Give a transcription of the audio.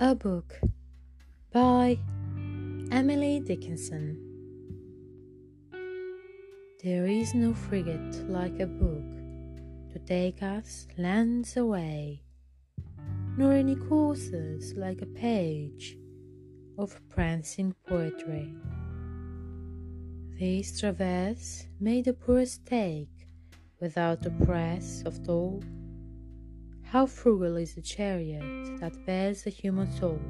A Book by Emily Dickinson. There is no frigate like a book to take us lands away, nor any courses like a page of prancing poetry. This traverse made the poorest take without the press of toll how frugal is the chariot that bears the human soul!